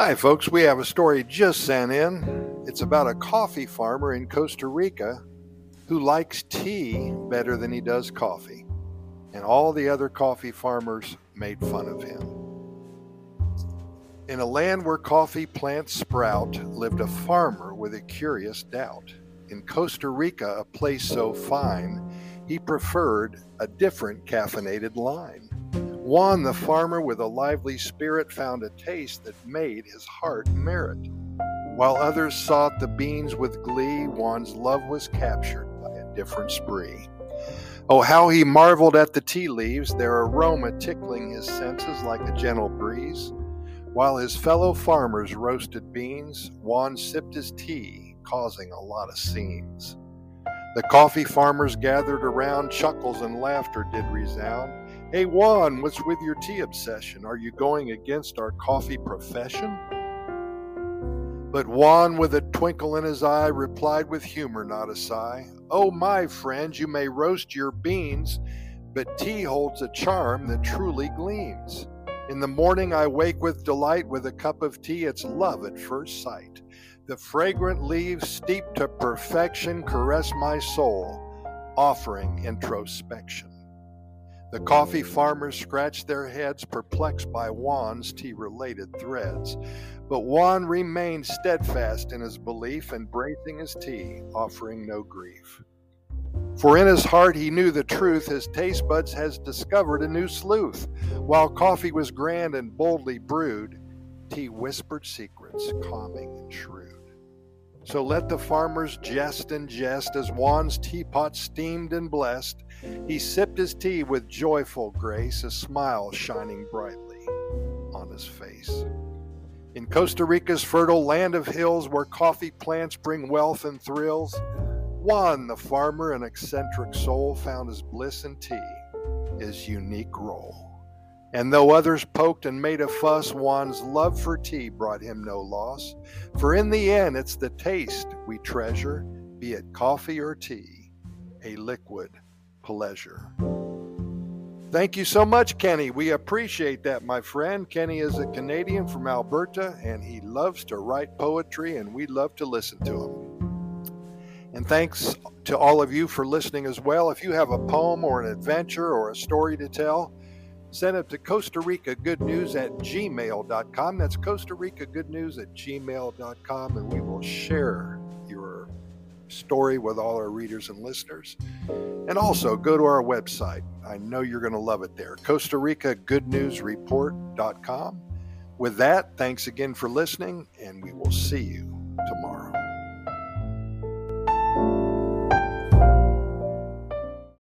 Hi, folks. We have a story just sent in. It's about a coffee farmer in Costa Rica who likes tea better than he does coffee. And all the other coffee farmers made fun of him. In a land where coffee plants sprout lived a farmer with a curious doubt. In Costa Rica, a place so fine, he preferred a different caffeinated line. Juan, the farmer with a lively spirit, found a taste that made his heart merit. While others sought the beans with glee, Juan's love was captured by a different spree. Oh, how he marveled at the tea leaves, their aroma tickling his senses like a gentle breeze. While his fellow farmers roasted beans, Juan sipped his tea, causing a lot of scenes. The coffee farmers gathered around, chuckles and laughter did resound. Hey Juan, what's with your tea obsession? Are you going against our coffee profession? But Juan, with a twinkle in his eye, replied with humor, not a sigh. Oh, my friends, you may roast your beans, but tea holds a charm that truly gleams. In the morning I wake with delight with a cup of tea, it's love at first sight. The fragrant leaves, steeped to perfection, caress my soul, offering introspection. The coffee farmers scratched their heads, perplexed by Juan's tea related threads. But Juan remained steadfast in his belief, embracing his tea, offering no grief. For in his heart he knew the truth, his taste buds has discovered a new sleuth. While coffee was grand and boldly brewed, tea whispered secrets, calming and shrewd. So let the farmers jest and jest as Juan's teapot steamed and blessed. He sipped his tea with joyful grace, a smile shining brightly on his face. In Costa Rica's fertile land of hills where coffee plants bring wealth and thrills, Juan, the farmer, an eccentric soul, found his bliss in tea, his unique role. And though others poked and made a fuss, Juan's love for tea brought him no loss. For in the end, it's the taste we treasure, be it coffee or tea, a liquid pleasure. Thank you so much, Kenny. We appreciate that, my friend. Kenny is a Canadian from Alberta, and he loves to write poetry, and we love to listen to him. And thanks to all of you for listening as well. If you have a poem or an adventure or a story to tell, Send it to Costa Rica Good News at gmail.com. That's Costa Rica Good News at gmail.com, and we will share your story with all our readers and listeners. And also go to our website. I know you're going to love it there. Costa Rica Good News Report.com. With that, thanks again for listening, and we will see you